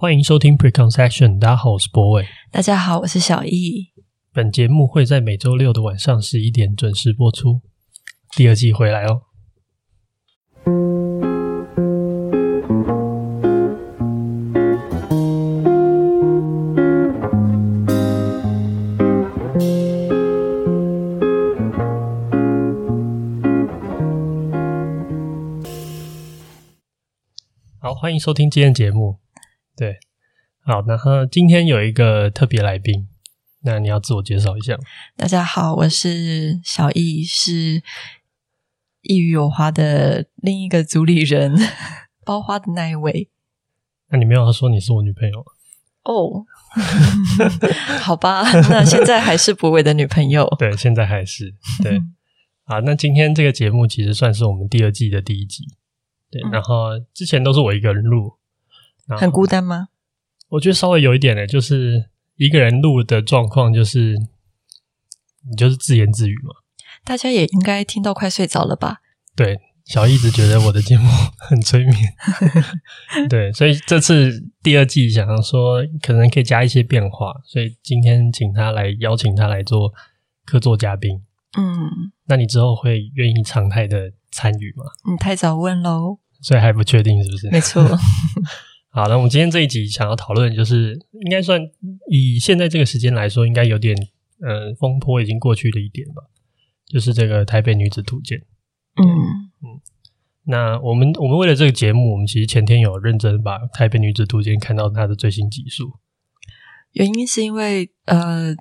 欢迎收听 Preconception，大家好，我是博伟。大家好，我是小易。本节目会在每周六的晚上十一点准时播出。第二季回来哦。好，欢迎收听今天节目。对，好，然后今天有一个特别来宾，那你要自我介绍一下。大家好，我是小易，是易语有花的另一个组里人，包花的那一位。那你没有要说你是我女朋友哦？Oh. 好吧，那现在还是柏伟的女朋友。对，现在还是对。啊，那今天这个节目其实算是我们第二季的第一集。对，然后之前都是我一个人录。很孤单吗？我觉得稍微有一点呢，就是一个人录的状况，就是你就是自言自语嘛。大家也应该听到快睡着了吧？对，小易一直觉得我的节目很催眠。对，所以这次第二季想要说，可能可以加一些变化，所以今天请他来邀请他来做客座嘉宾。嗯，那你之后会愿意常态的参与吗？你太早问喽，所以还不确定是不是？没错。好，那我们今天这一集想要讨论，就是应该算以现在这个时间来说，应该有点呃风波已经过去了一点吧，就是这个《台北女子图鉴》。嗯嗯，那我们我们为了这个节目，我们其实前天有认真把《台北女子图鉴》看到它的最新集数。原因是因为呃，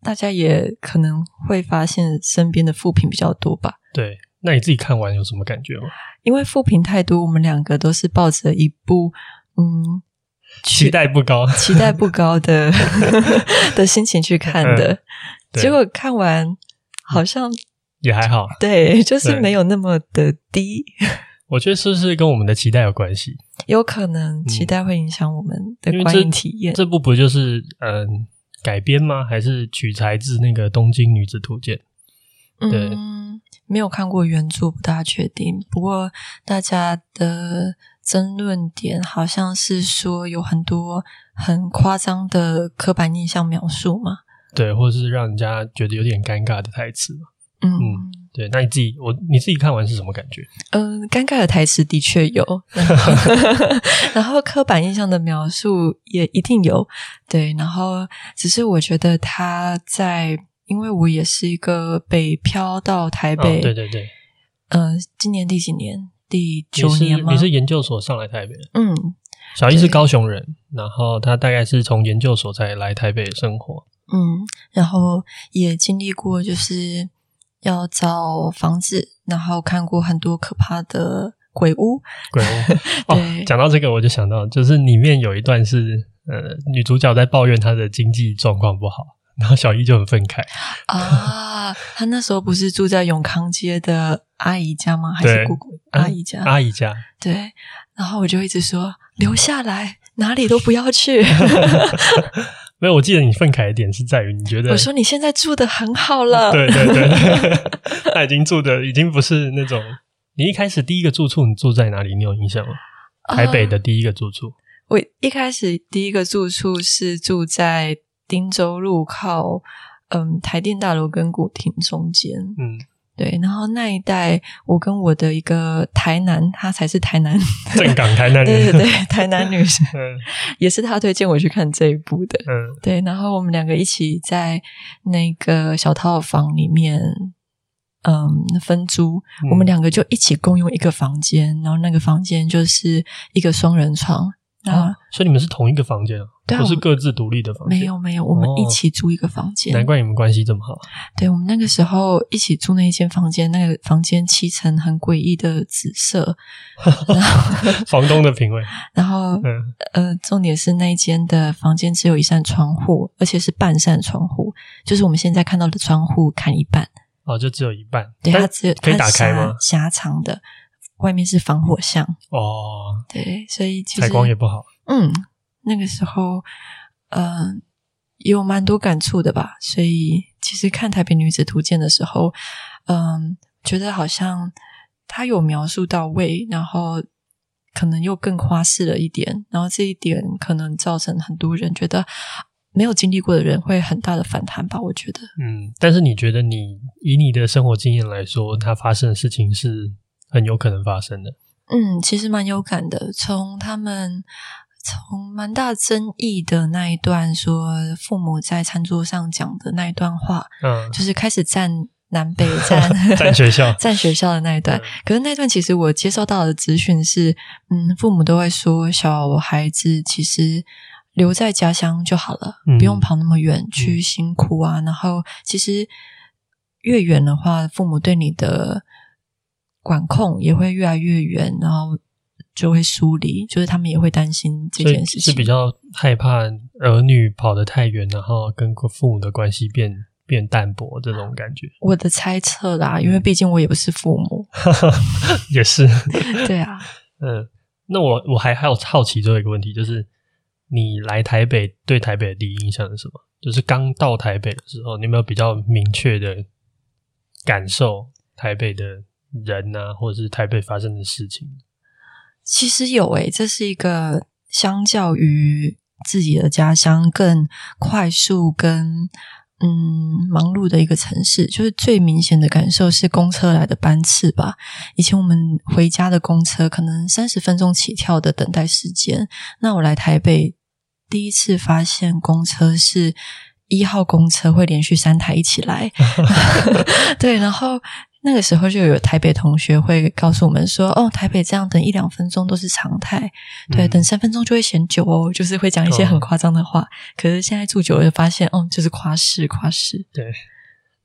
大家也可能会发现身边的负评比较多吧？对，那你自己看完有什么感觉吗？因为负评太多，我们两个都是抱着一部。嗯，期待不高，期待不高的 的心情去看的，嗯、结果看完好像也还好，对，就是没有那么的低。我觉得是不是跟我们的期待有关系？有可能期待会影响我们的观影体验。这部不就是嗯改编吗？还是取材自那个《东京女子图鉴》？对，嗯，没有看过原著，不大确定。不过大家的。争论点好像是说有很多很夸张的刻板印象描述嘛？对，或者是让人家觉得有点尴尬的台词嘛？嗯，嗯，对。那你自己，我你自己看完是什么感觉？嗯、呃，尴尬的台词的确有，然后刻板印象的描述也一定有。对，然后只是我觉得他在，因为我也是一个北漂到台北，哦、对对对，呃，今年第几年？第九年吗？你是研究所上来台北的？嗯，小易是高雄人，然后他大概是从研究所才来台北生活。嗯，然后也经历过就是要找房子，然后看过很多可怕的鬼屋。鬼屋 哦，讲到这个我就想到，就是里面有一段是呃女主角在抱怨她的经济状况不好。然后小姨就很愤慨啊！他那时候不是住在永康街的阿姨家吗？还是姑姑阿姨家？阿姨家。对。然后我就一直说留下来，哪里都不要去。没有，我记得你愤慨的点是在于你觉得我说你现在住的很好了。对对对，他已经住的已经不是那种。你一开始第一个住处你住在哪里？你有印象吗？台北的第一个住处。Uh, 我一开始第一个住处是住在。汀州路靠嗯台电大楼跟古亭中间，嗯，对，然后那一带我跟我的一个台南，他才是台南正港台南人，对对对，台南女生，嗯，也是他推荐我去看这一部的，嗯，对，然后我们两个一起在那个小套房里面，嗯，分租，嗯，我们两个就一起共用一个房间，然后那个房间就是一个双人床。啊，所以你们是同一个房间啊？对，不是各自独立的房间。没有没有，我们一起租一个房间。难怪你们关系这么好。对，我们那个时候一起住那一间房间，那个房间漆成很诡异的紫色。然后房东的品味。然后，嗯呃，重点是那一间的房间只有一扇窗户，而且是半扇窗户，就是我们现在看到的窗户看一半。哦，就只有一半。对，它只有可以打开吗？狭长的。外面是防火巷哦，对，所以其实采光也不好。嗯，那个时候，嗯、呃，也有蛮多感触的吧。所以其实看《台北女子图鉴》的时候，嗯、呃，觉得好像他有描述到位，然后可能又更花式了一点，然后这一点可能造成很多人觉得没有经历过的人会很大的反弹吧？我觉得，嗯，但是你觉得你以你的生活经验来说，它发生的事情是很有可能发生的？嗯，其实蛮有感的。从他们从蛮大争议的那一段说父母在餐桌上讲的那一段话，嗯，就是开始站。南北 站站学校 站学校的那一段，嗯、可是那段其实我接收到的资讯是，嗯，父母都会说，小孩子其实留在家乡就好了，嗯、不用跑那么远去辛苦啊。嗯、然后其实越远的话，父母对你的管控也会越来越远，然后就会疏离，就是他们也会担心这件事情，是比较害怕儿女跑得太远，然后跟父母的关系变。变淡薄这种感觉，我的猜测啦，因为毕竟我也不是父母，也是，对啊，嗯，那我我还还有好奇最后一个问题，就是你来台北对台北的第一印象是什么？就是刚到台北的时候，你有没有比较明确的感受台北的人啊，或者是台北发生的事情？其实有诶、欸，这是一个相较于自己的家乡更快速跟。嗯，忙碌的一个城市，就是最明显的感受是公车来的班次吧。以前我们回家的公车可能三十分钟起跳的等待时间，那我来台北第一次发现公车是一号公车会连续三台一起来 对，然后。那个时候就有台北同学会告诉我们说：“哦，台北这样等一两分钟都是常态，对，嗯、等三分钟就会嫌久哦，就是会讲一些很夸张的话。哦、可是现在住久了，就发现哦，就是夸饰夸饰。对，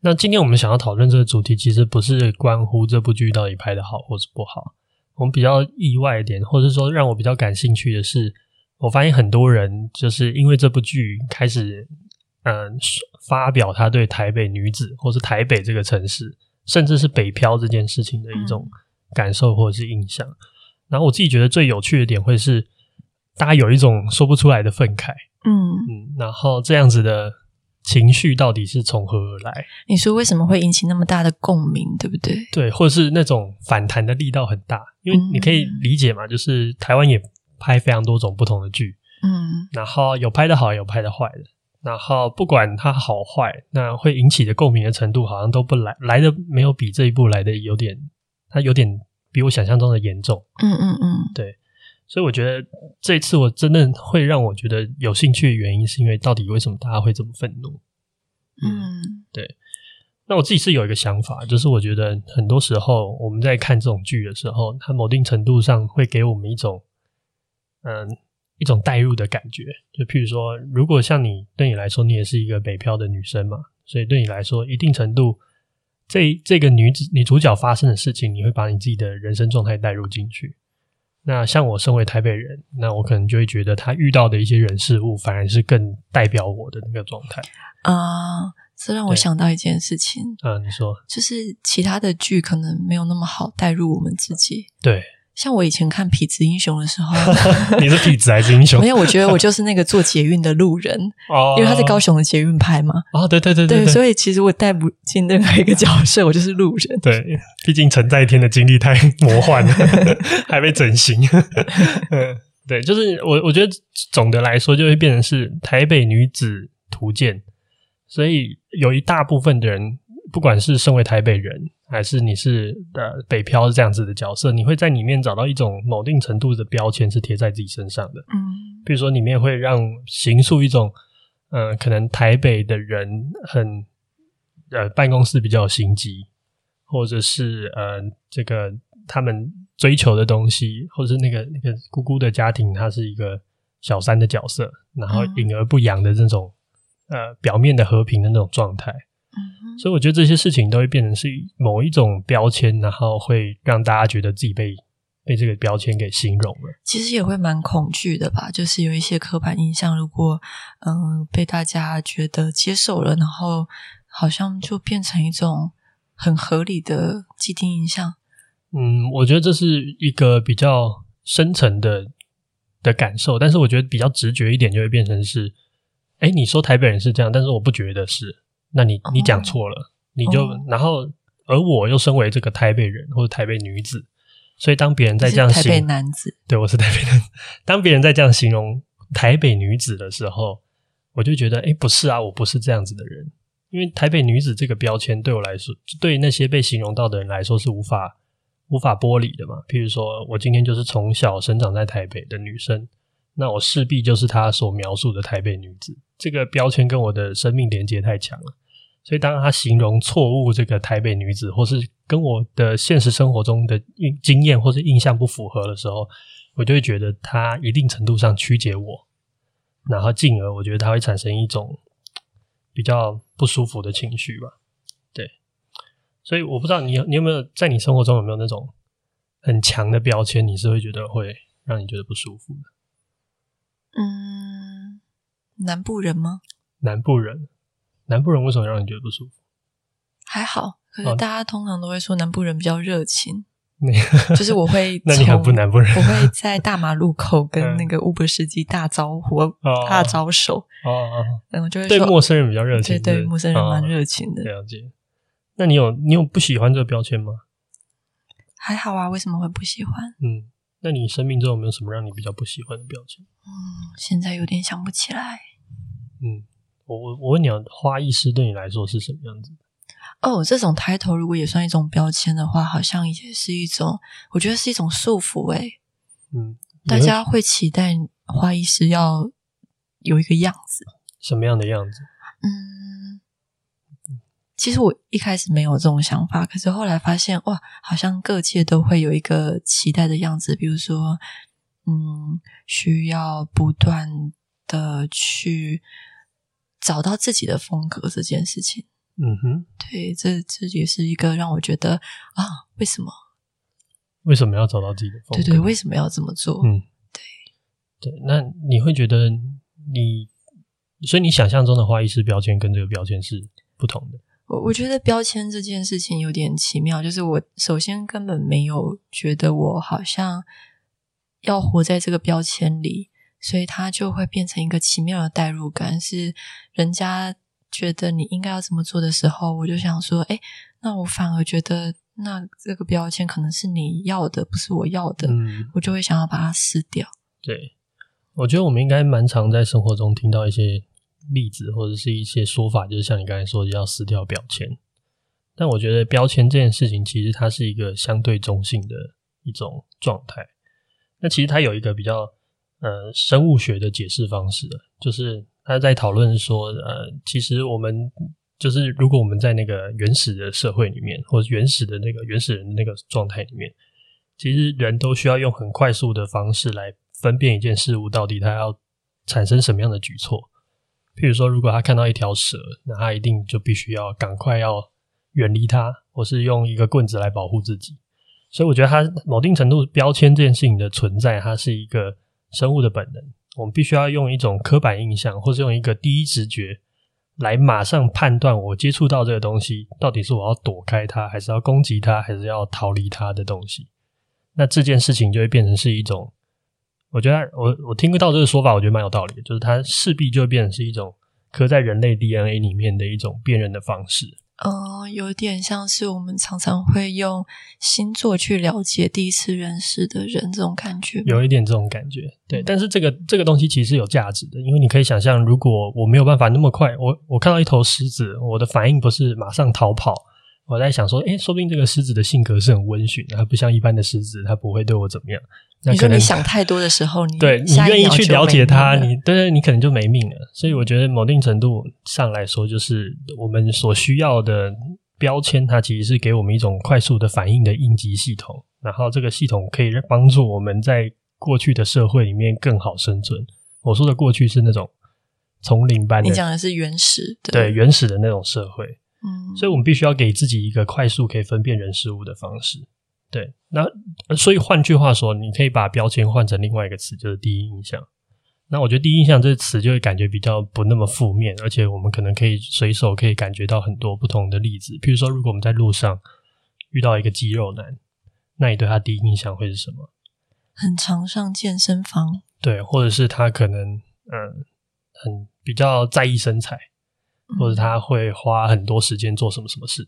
那今天我们想要讨论这个主题，其实不是关乎这部剧到底拍得好或是不好。我们比较意外一点，或者说让我比较感兴趣的是，我发现很多人就是因为这部剧开始，嗯、呃，发表他对台北女子或是台北这个城市。”甚至是北漂这件事情的一种感受或者是印象，嗯、然后我自己觉得最有趣的点会是，大家有一种说不出来的愤慨，嗯。嗯，然后这样子的情绪到底是从何而来？你说为什么会引起那么大的共鸣，对不对？对，或者是那种反弹的力道很大，因为你可以理解嘛，就是台湾也拍非常多种不同的剧，嗯，然后有拍的好，有拍的坏的。然后不管它好坏，那会引起的共鸣的程度好像都不来来的没有比这一部来的有点，它有点比我想象中的严重。嗯嗯嗯，对，所以我觉得这次我真的会让我觉得有兴趣的原因，是因为到底为什么大家会这么愤怒？嗯，对。那我自己是有一个想法，就是我觉得很多时候我们在看这种剧的时候，它某定程度上会给我们一种，嗯。一种代入的感觉，就譬如说，如果像你，对你来说，你也是一个北漂的女生嘛，所以对你来说，一定程度，这这个女子女主角发生的事情，你会把你自己的人生状态带入进去。那像我身为台北人，那我可能就会觉得他遇到的一些人事物，反而是更代表我的那个状态啊。这让我想到一件事情啊，你说，就是其他的剧可能没有那么好带入我们自己，对。像我以前看《痞子英雄》的时候，你是痞子还是英雄？没有，我觉得我就是那个坐捷运的路人，哦，因为他在高雄的捷运拍嘛。哦，对对对对，对，所以其实我带不进任何一个角色，我就是路人。对，毕竟陈在天的经历太魔幻了，还被整形。嗯，对，就是我，我觉得总的来说就会变成是台北女子图鉴，所以有一大部分的人，不管是身为台北人。还是你是呃北漂这样子的角色，你会在里面找到一种某定程度的标签是贴在自己身上的。嗯，比如说里面会让形塑一种，呃，可能台北的人很呃办公室比较有心机，或者是呃这个他们追求的东西，或者是那个那个姑姑的家庭，他是一个小三的角色，然后隐而不扬的这种呃表面的和平的那种状态。所以我觉得这些事情都会变成是某一种标签，然后会让大家觉得自己被被这个标签给形容了。其实也会蛮恐惧的吧，就是有一些刻板印象，如果嗯、呃、被大家觉得接受了，然后好像就变成一种很合理的既定印象。嗯，我觉得这是一个比较深层的的感受，但是我觉得比较直觉一点，就会变成是：哎，你说台北人是这样，但是我不觉得是。那你你讲错了，哦、你就、哦、然后，而我又身为这个台北人或者台北女子，所以当别人在这样形容台北男子，对，我是台北男子。当别人在这样形容台北女子的时候，我就觉得，哎，不是啊，我不是这样子的人。因为台北女子这个标签对我来说，对那些被形容到的人来说是无法无法剥离的嘛。譬如说，我今天就是从小生长在台北的女生，那我势必就是他所描述的台北女子。这个标签跟我的生命连接太强了，所以当他形容错误这个台北女子，或是跟我的现实生活中的印经验或是印象不符合的时候，我就会觉得她一定程度上曲解我，然后进而我觉得她会产生一种。比较不舒服的情绪吧，对，所以我不知道你有你有没有在你生活中有没有那种很强的标签，你是会觉得会让你觉得不舒服的？嗯，南部人吗？南部人，南部人为什么让你觉得不舒服？还好，可是大家通常都会说南部人比较热情。那 就是我会，那你很不南部人。我会在大马路口跟 那个 Uber 司机大招呼、哦、大招手哦，然后就会对陌生人比较热情，对对，陌生人蛮热情的。了解。那你有你有不喜欢这个标签吗？还好啊，为什么会不喜欢？嗯，那你生命中有没有什么让你比较不喜欢的标签？嗯，现在有点想不起来。嗯，我我我问你啊，花艺师对你来说是什么样子？哦，这种 title 如果也算一种标签的话，好像也是一种，我觉得是一种束缚。诶，嗯，大家会期待花艺师要有一个样子，什么样的样子？嗯，其实我一开始没有这种想法，可是后来发现，哇，好像各界都会有一个期待的样子，比如说，嗯，需要不断的去找到自己的风格这件事情。嗯哼，对，这这也是一个让我觉得啊，为什么？为什么要找到自己的风格？对对，为什么要这么做？嗯，对对。那你会觉得你，所以你想象中的花艺师标签跟这个标签是不同的。我我觉得标签这件事情有点奇妙，就是我首先根本没有觉得我好像要活在这个标签里，所以它就会变成一个奇妙的代入感，是人家。觉得你应该要怎么做的时候，我就想说，哎，那我反而觉得，那这个标签可能是你要的，不是我要的，嗯，我就会想要把它撕掉。对，我觉得我们应该蛮常在生活中听到一些例子，或者是一些说法，就是像你刚才说的，要撕掉标签。但我觉得标签这件事情，其实它是一个相对中性的一种状态。那其实它有一个比较呃生物学的解释方式，就是。他在讨论说，呃，其实我们就是如果我们在那个原始的社会里面，或者原始的那个原始人的那个状态里面，其实人都需要用很快速的方式来分辨一件事物到底它要产生什么样的举措。譬如说，如果他看到一条蛇，那他一定就必须要赶快要远离它，或是用一个棍子来保护自己。所以，我觉得它某定程度标签这件事情的存在，它是一个生物的本能。我们必须要用一种刻板印象，或是用一个第一直觉来马上判断，我接触到这个东西到底是我要躲开它，还是要攻击它，还是要逃离它的东西。那这件事情就会变成是一种，我觉得我我听不到这个说法，我觉得蛮有道理的，就是它势必就会变成是一种刻在人类 DNA 里面的一种辨认的方式。呃，有点像是我们常常会用星座去了解第一次认识的人这种感觉，有一点这种感觉，对。但是这个这个东西其实是有价值的，因为你可以想象，如果我没有办法那么快，我我看到一头狮子，我的反应不是马上逃跑。我在想说，诶，说不定这个狮子的性格是很温驯的，它不像一般的狮子，它不会对我怎么样。那可能你说你想太多的时候，你对你愿意去了解他，你对对，你可能就没命了。所以我觉得某定程度上来说，就是我们所需要的标签，它其实是给我们一种快速的反应的应急系统，然后这个系统可以帮助我们在过去的社会里面更好生存。我说的过去是那种丛林般的，你讲的是原始的，对原始的那种社会。嗯，所以我们必须要给自己一个快速可以分辨人事物的方式。对，那所以换句话说，你可以把标签换成另外一个词，就是第一印象。那我觉得第一印象这个词就会感觉比较不那么负面，而且我们可能可以随手可以感觉到很多不同的例子。譬如说，如果我们在路上遇到一个肌肉男，那你对他第一印象会是什么？很常上健身房，对，或者是他可能嗯很比较在意身材。或者他会花很多时间做什么什么事，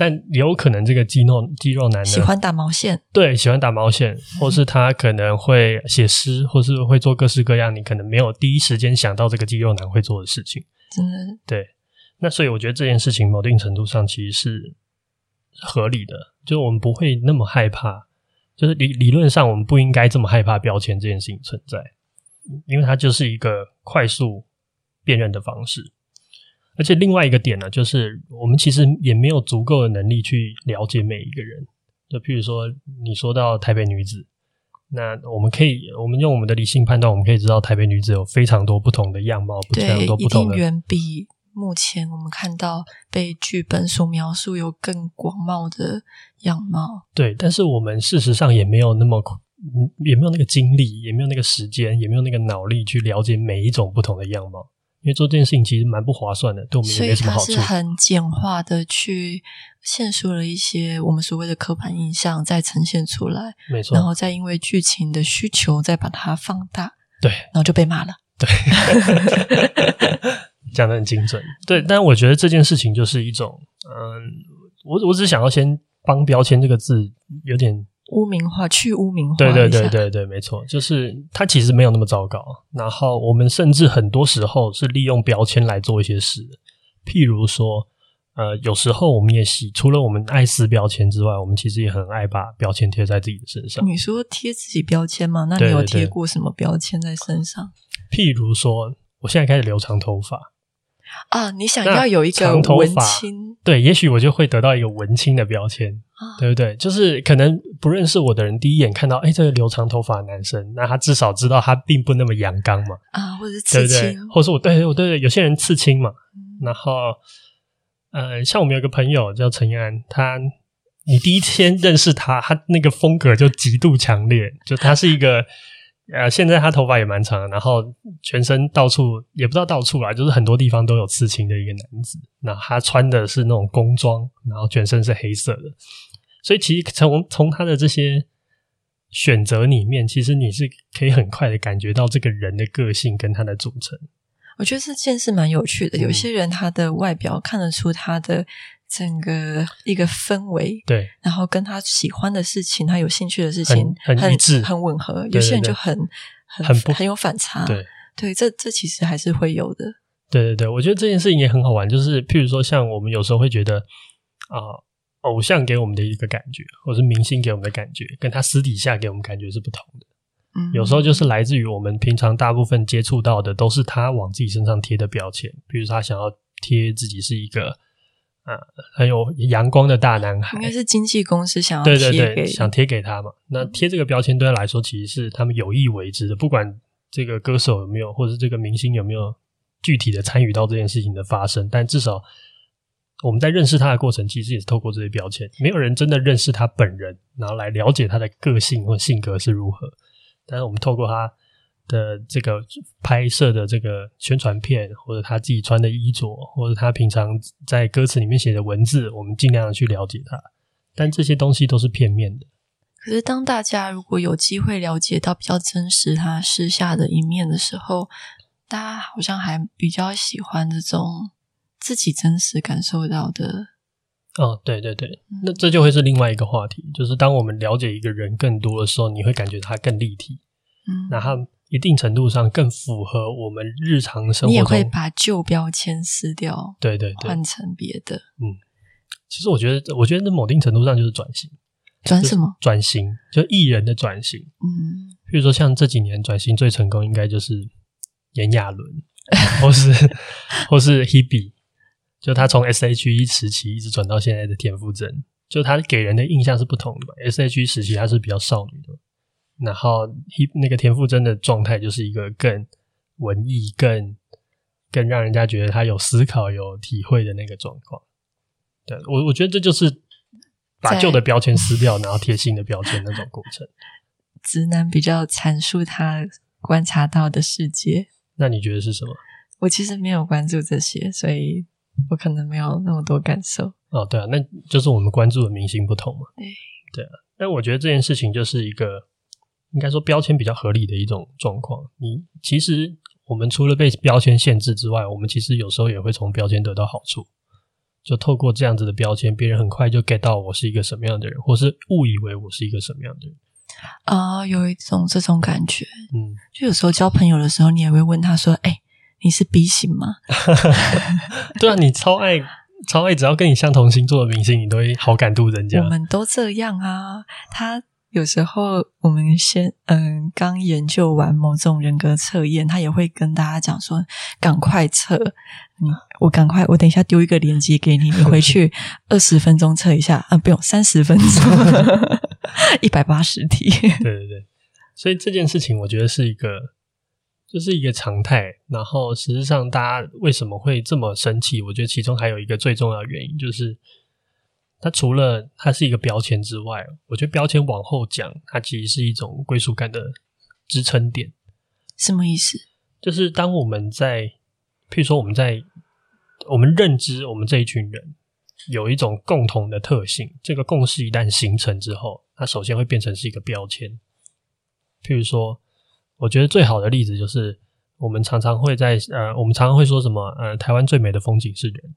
但有可能这个肌肉肌肉男呢喜欢打毛线，对，喜欢打毛线，或是他可能会写诗，或是会做各式各样你可能没有第一时间想到这个肌肉男会做的事情。真的，对。那所以我觉得这件事情某定程度上其实是合理的，就是我们不会那么害怕，就是理理论上我们不应该这么害怕标签这件事情存在，因为它就是一个快速辨认的方式。而且另外一个点呢，就是我们其实也没有足够的能力去了解每一个人。就譬如说，你说到台北女子，那我们可以，我们用我们的理性判断，我们可以知道台北女子有非常多不同的样貌，非常多不同的。对，一定远比目前我们看到被剧本所描述有更广袤的样貌。对，但是我们事实上也没有那么，也没有那个精力，也没有那个时间，也没有那个脑力去了解每一种不同的样貌。因为做这件事情其实蛮不划算的，对我们也没什么好处。所以它是很简化的去限缩了一些我们所谓的刻板印象，再呈现出来，没错。然后再因为剧情的需求，再把它放大，对，然后就被骂了。对，讲的很精准。对，但我觉得这件事情就是一种，嗯，我我只想要先帮“标签”这个字有点。污名化，去污名化。对对对对对，没错，就是它其实没有那么糟糕。然后我们甚至很多时候是利用标签来做一些事，譬如说，呃，有时候我们也喜，除了我们爱撕标签之外，我们其实也很爱把标签贴在自己的身上。你说贴自己标签吗？那你有贴过什么标签在身上？譬如说，我现在开始留长头发啊，你想要有一个文青，对，也许我就会得到一个文青的标签。对不对？就是可能不认识我的人，第一眼看到，哎，这个留长头发的男生，那他至少知道他并不那么阳刚嘛。啊，或者是刺青，对对，或者是我对我对对，有些人刺青嘛。嗯、然后，呃，像我们有个朋友叫陈安，他你第一天认识他，他那个风格就极度强烈，就他是一个。呃，现在他头发也蛮长，然后全身到处也不知道到处啦，就是很多地方都有刺青的一个男子。那他穿的是那种工装，然后全身是黑色的，所以其实从从他的这些选择里面，其实你是可以很快的感觉到这个人的个性跟他的组成。我觉得这件事蛮有趣的，有些人他的外表看得出他的。整个一个氛围，对，然后跟他喜欢的事情，他有兴趣的事情，很很一致，很吻合。有些人就很很很，很有反差，对对，这这其实还是会有的。对对对，我觉得这件事情也很好玩，就是譬如说，像我们有时候会觉得啊、呃，偶像给我们的一个感觉，或是明星给我们的感觉，跟他私底下给我们感觉是不同的。嗯，有时候就是来自于我们平常大部分接触到的，都是他往自己身上贴的标签，比如说他想要贴自己是一个。啊，很有阳光的大男孩，应该是经纪公司想要贴给，对对对，想贴给他嘛。那贴这个标签对他来说，其实是他们有意为之的。不管这个歌手有没有，或者这个明星有没有具体的参与到这件事情的发生，但至少我们在认识他的过程，其实也是透过这些标签。没有人真的认识他本人，然后来了解他的个性或性格是如何。但是我们透过他。的这个拍摄的这个宣传片，或者他自己穿的衣着，或者他平常在歌词里面写的文字，我们尽量的去了解他。但这些东西都是片面的。可是，当大家如果有机会了解到比较真实他私下的一面的时候，大家好像还比较喜欢这种自己真实感受到的。哦，对对对，那这就会是另外一个话题，就是当我们了解一个人更多的时候，你会感觉他更立体。嗯，那他。一定程度上更符合我们日常生活中。你也会把旧标签撕掉，对对对，换成别的。嗯，其实我觉得，我觉得在某定程度上就是转型。转什么？转型，就艺人的转型。嗯，比如说像这几年转型最成功，应该就是炎亚纶，或是 或是 Hebe，就他从 S.H.E 时期一直转到现在的田馥甄，就他给人的印象是不同的嘛。S.H.E 时期他是比较少女的。然后，那个田馥甄的状态就是一个更文艺、更更让人家觉得他有思考、有体会的那个状况。对，我，我觉得这就是把旧的标签撕掉，然后贴新的标签那种过程。直男比较阐述他观察到的世界。那你觉得是什么？我其实没有关注这些，所以我可能没有那么多感受。哦，对啊，那就是我们关注的明星不同嘛。对，对啊。但我觉得这件事情就是一个。应该说标签比较合理的一种状况。你其实我们除了被标签限制之外，我们其实有时候也会从标签得到好处。就透过这样子的标签，别人很快就 get 到我是一个什么样的人，或是误以为我是一个什么样的人。啊、呃，有一种这种感觉，嗯，就有时候交朋友的时候，你也会问他说：“哎、欸，你是 B 型吗？” 对啊，你超爱超爱，只要跟你相同星座的明星，你都会好感度人家。我们都这样啊，他。有时候我们先嗯，刚研究完某种人格测验，他也会跟大家讲说：“赶快测，你我赶快，我等一下丢一个链接给你，你回去二十分钟测一下啊，不用三十分钟，一百八十题。”对对对，所以这件事情我觉得是一个，就是一个常态。然后实际上，大家为什么会这么生气？我觉得其中还有一个最重要的原因就是。它除了它是一个标签之外，我觉得标签往后讲，它其实是一种归属感的支撑点。什么意思？就是当我们在，譬如说我们在我们认知我们这一群人有一种共同的特性，这个共识一旦形成之后，它首先会变成是一个标签。譬如说，我觉得最好的例子就是我们常常会在呃，我们常常会说什么呃，台湾最美的风景是人。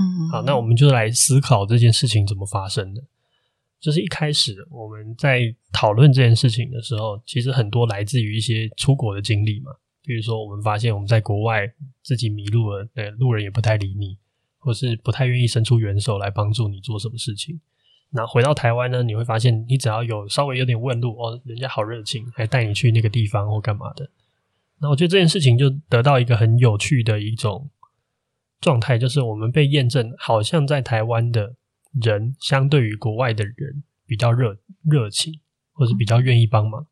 嗯，好，那我们就来思考这件事情怎么发生的。就是一开始我们在讨论这件事情的时候，其实很多来自于一些出国的经历嘛。比如说，我们发现我们在国外自己迷路了，对，路人也不太理你，或是不太愿意伸出援手来帮助你做什么事情。那回到台湾呢，你会发现，你只要有稍微有点问路，哦，人家好热情，还带你去那个地方或干嘛的。那我觉得这件事情就得到一个很有趣的一种。状态就是我们被验证，好像在台湾的人相对于国外的人比较热热情，或是比较愿意帮忙。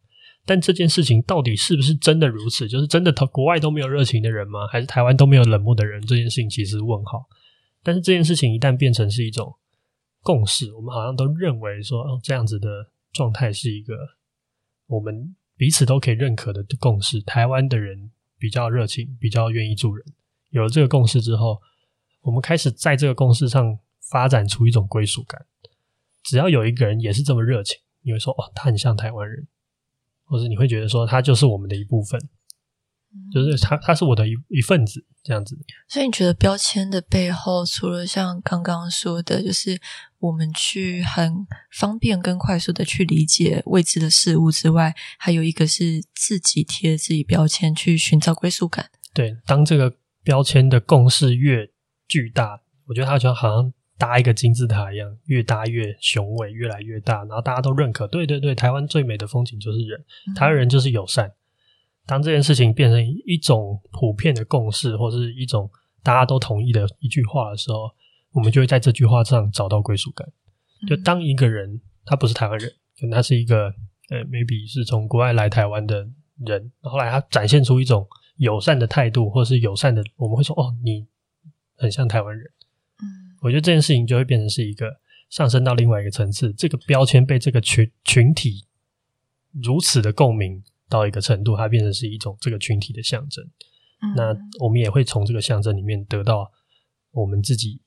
但这件事情到底是不是真的如此？就是真的，国外都没有热情的人吗？还是台湾都没有冷漠的人？这件事情其实问号。但是这件事情一旦变成是一种共识，我们好像都认为说，哦，这样子的状态是一个我们彼此都可以认可的共识。台湾的人比较热情，比较愿意助人。有了这个共识之后，我们开始在这个共识上发展出一种归属感。只要有一个人也是这么热情，你会说：“哦，他很像台湾人。”或者你会觉得说：“他就是我们的一部分，就是他，他是我的一一份子。”这样子。所以你觉得标签的背后，除了像刚刚说的，就是我们去很方便跟快速的去理解未知的事物之外，还有一个是自己贴自己标签去寻找归属感。对，当这个。标签的共识越巨大，我觉得它就好像搭一个金字塔一样，越搭越雄伟，越来越大，然后大家都认可。对对对，台湾最美的风景就是人，台湾人就是友善。当这件事情变成一种普遍的共识，或是一种大家都同意的一句话的时候，我们就会在这句话上找到归属感。就当一个人他不是台湾人，可能他是一个呃，maybe 是从国外来台湾的人，后来他展现出一种。友善的态度，或是友善的，我们会说：“哦，你很像台湾人。”嗯，我觉得这件事情就会变成是一个上升到另外一个层次。这个标签被这个群群体如此的共鸣到一个程度，它变成是一种这个群体的象征。嗯，那我们也会从这个象征里面得到我们自己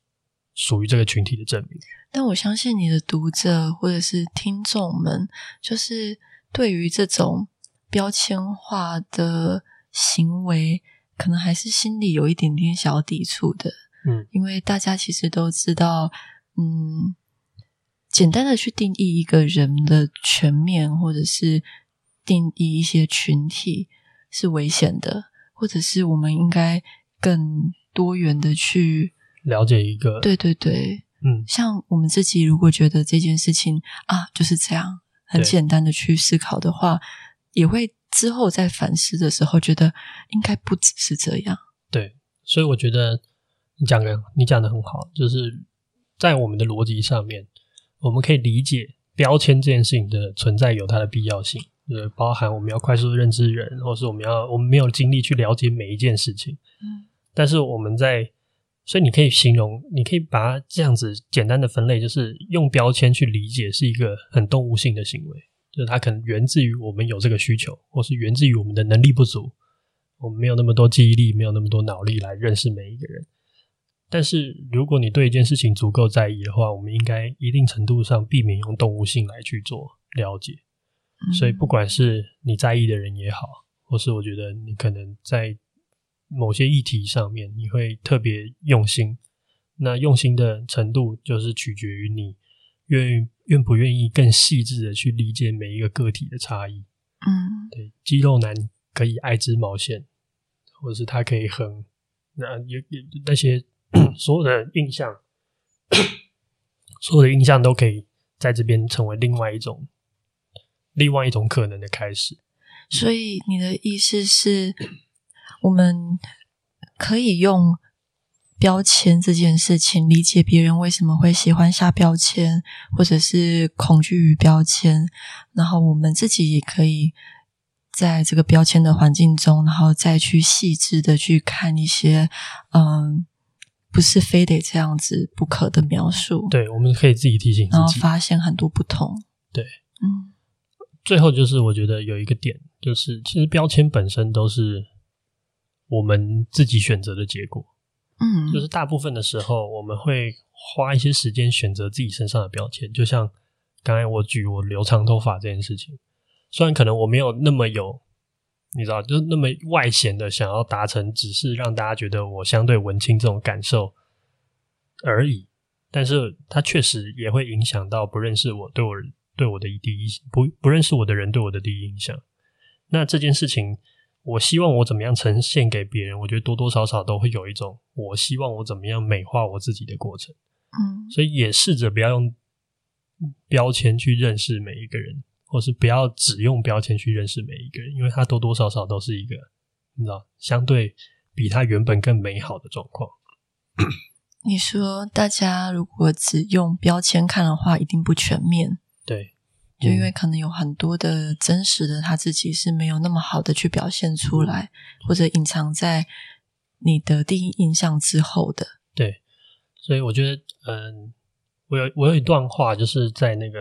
属于这个群体的证明。但我相信你的读者或者是听众们，就是对于这种标签化的。行为可能还是心里有一点点小抵触的，嗯，因为大家其实都知道，嗯，简单的去定义一个人的全面，或者是定义一些群体是危险的，或者是我们应该更多元的去了解一个，对对对，嗯，像我们自己如果觉得这件事情啊就是这样，很简单的去思考的话，也会。之后在反思的时候，觉得应该不只是这样。对，所以我觉得你讲的你讲的很好，就是在我们的逻辑上面，我们可以理解标签这件事情的存在有它的必要性，就是包含我们要快速认知人，或是我们要我们没有精力去了解每一件事情。嗯，但是我们在，所以你可以形容，你可以把它这样子简单的分类，就是用标签去理解是一个很动物性的行为。就是它可能源自于我们有这个需求，或是源自于我们的能力不足，我们没有那么多记忆力，没有那么多脑力来认识每一个人。但是如果你对一件事情足够在意的话，我们应该一定程度上避免用动物性来去做了解。所以不管是你在意的人也好，或是我觉得你可能在某些议题上面你会特别用心，那用心的程度就是取决于你愿意愿不愿意更细致的去理解每一个个体的差异。嗯，对，肌肉男可以爱织毛线，或者是他可以很，那也也那些 所有的印象，所有的印象都可以在这边成为另外一种另外一种可能的开始。所以你的意思是，我们可以用标签这件事情理解别人为什么会喜欢下标签，或者是恐惧于标签，然后我们自己也可以在这个标签的环境中，然后再去细致的去看一些，嗯，不是非得这样子不可的描述。对，我们可以自己提醒自己，然后发现很多不同。对，嗯。最后就是，我觉得有一个点，就是其实标签本身都是我们自己选择的结果。嗯，就是大部分的时候，我们会花一些时间选择自己身上的标签。就像刚才我举我留长头发这件事情，虽然可能我没有那么有，你知道，就是那么外显的想要达成，只是让大家觉得我相对文青这种感受而已，但是它确实也会影响到不认识我对我。对我的第一不不认识我的人对我的第一印象，那这件事情，我希望我怎么样呈现给别人？我觉得多多少少都会有一种我希望我怎么样美化我自己的过程。嗯，所以也试着不要用标签去认识每一个人，或是不要只用标签去认识每一个人，因为他多多少少都是一个你知道相对比他原本更美好的状况。你说大家如果只用标签看的话，一定不全面。对，就因为可能有很多的真实的他自己是没有那么好的去表现出来，或者隐藏在你的第一印象之后的。对，所以我觉得，嗯，我有我有一段话，就是在那个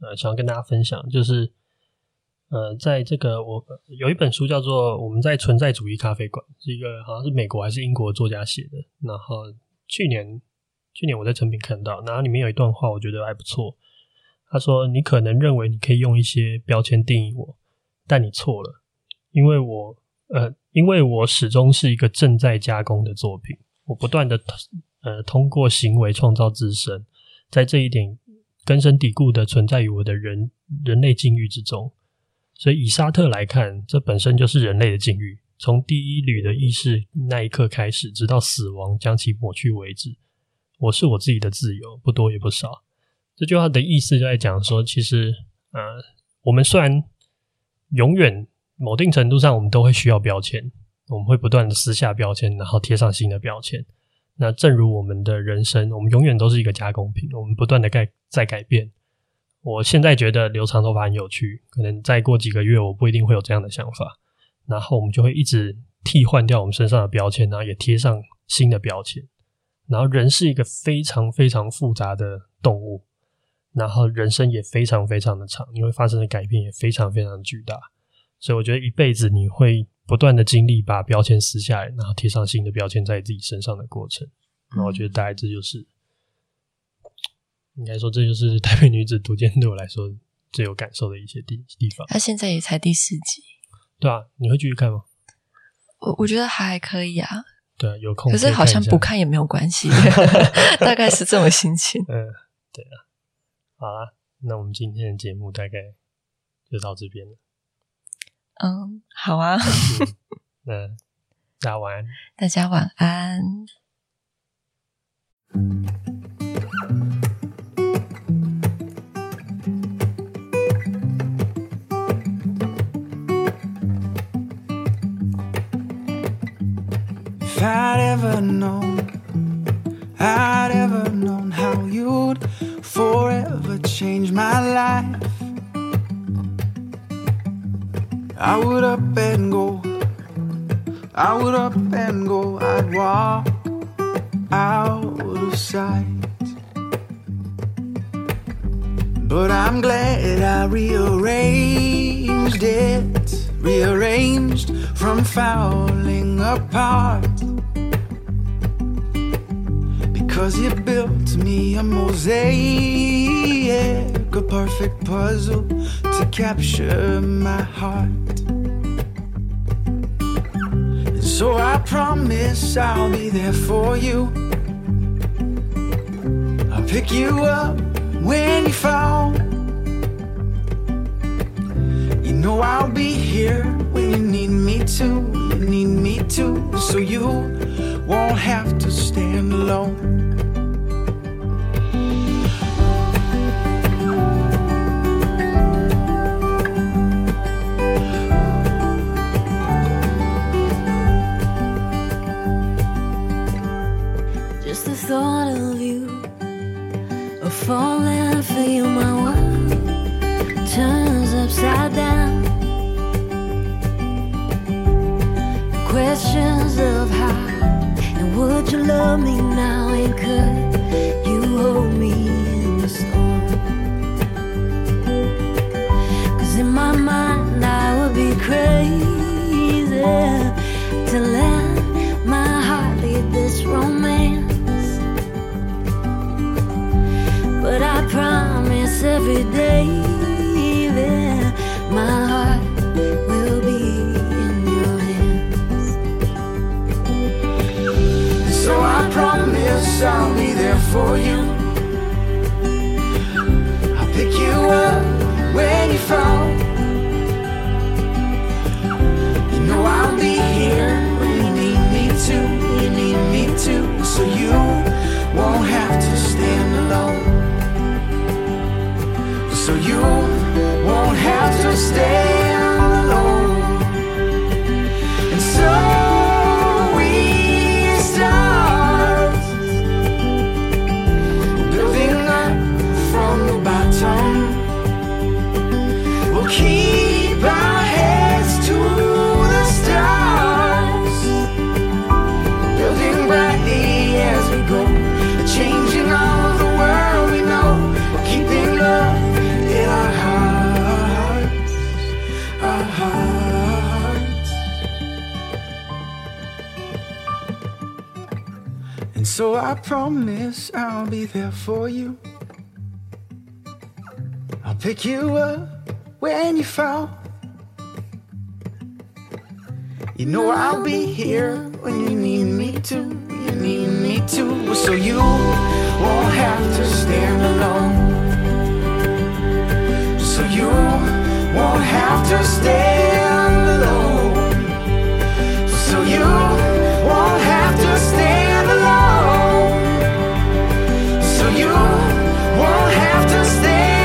呃，想要跟大家分享，就是呃，在这个我有一本书叫做《我们在存在主义咖啡馆》，是一个好像是美国还是英国作家写的。然后去年去年我在成品看到，然后里面有一段话，我觉得还不错。他说：“你可能认为你可以用一些标签定义我，但你错了，因为我呃，因为我始终是一个正在加工的作品。我不断的呃，通过行为创造自身，在这一点根深蒂固的存在于我的人人类境遇之中。所以，以沙特来看，这本身就是人类的境遇。从第一缕的意识那一刻开始，直到死亡将其抹去为止。我是我自己的自由，不多也不少。”这句话的意思就在讲说，其实，呃，我们虽然永远某定程度上，我们都会需要标签，我们会不断的撕下标签，然后贴上新的标签。那正如我们的人生，我们永远都是一个加工品，我们不断的改在改变。我现在觉得留长头发很有趣，可能再过几个月，我不一定会有这样的想法。然后我们就会一直替换掉我们身上的标签，然后也贴上新的标签。然后人是一个非常非常复杂的动物。然后人生也非常非常的长，你会发生的改变也非常非常巨大，所以我觉得一辈子你会不断的经历把标签撕下来，然后贴上新的标签在自己身上的过程。那我觉得大概这就是，应该说这就是《台北女子图鉴》对我来说最有感受的一些地地方。他现在也才第四集，对啊，你会继续看吗？我我觉得还可以啊，对啊，有空可，可是好像不看也没有关系，大概是这种心情。嗯，对啊。好啦，那我们今天的节目大概就到这边了。嗯，好啊。嗯，那大家晚安。大家晚安。change my life. I would up and go. I would up and go. I'd walk out of sight. But I'm glad I rearranged it, rearranged from falling apart. Capture my heart. And so I promise I'll be there for you I'll pick you up when you fall. You know I'll be here when you need me to. You need me to, so you won't have to stand alone. You love me now? And could you hold me in the storm? Cause in my mind, I would be crazy to let my heart lead this romance. But I promise every day I'll be there for you. I'll pick you up when you fall. You know I'll be here when you need me to. You need me to, so you won't have to stand alone so you won't have to stay So I promise I'll be there for you. I'll pick you up when you fall. You know I'll be here when you need me to. You need me to, so you won't have to stand alone. So you won't have to stand alone. So you won't have to stand. say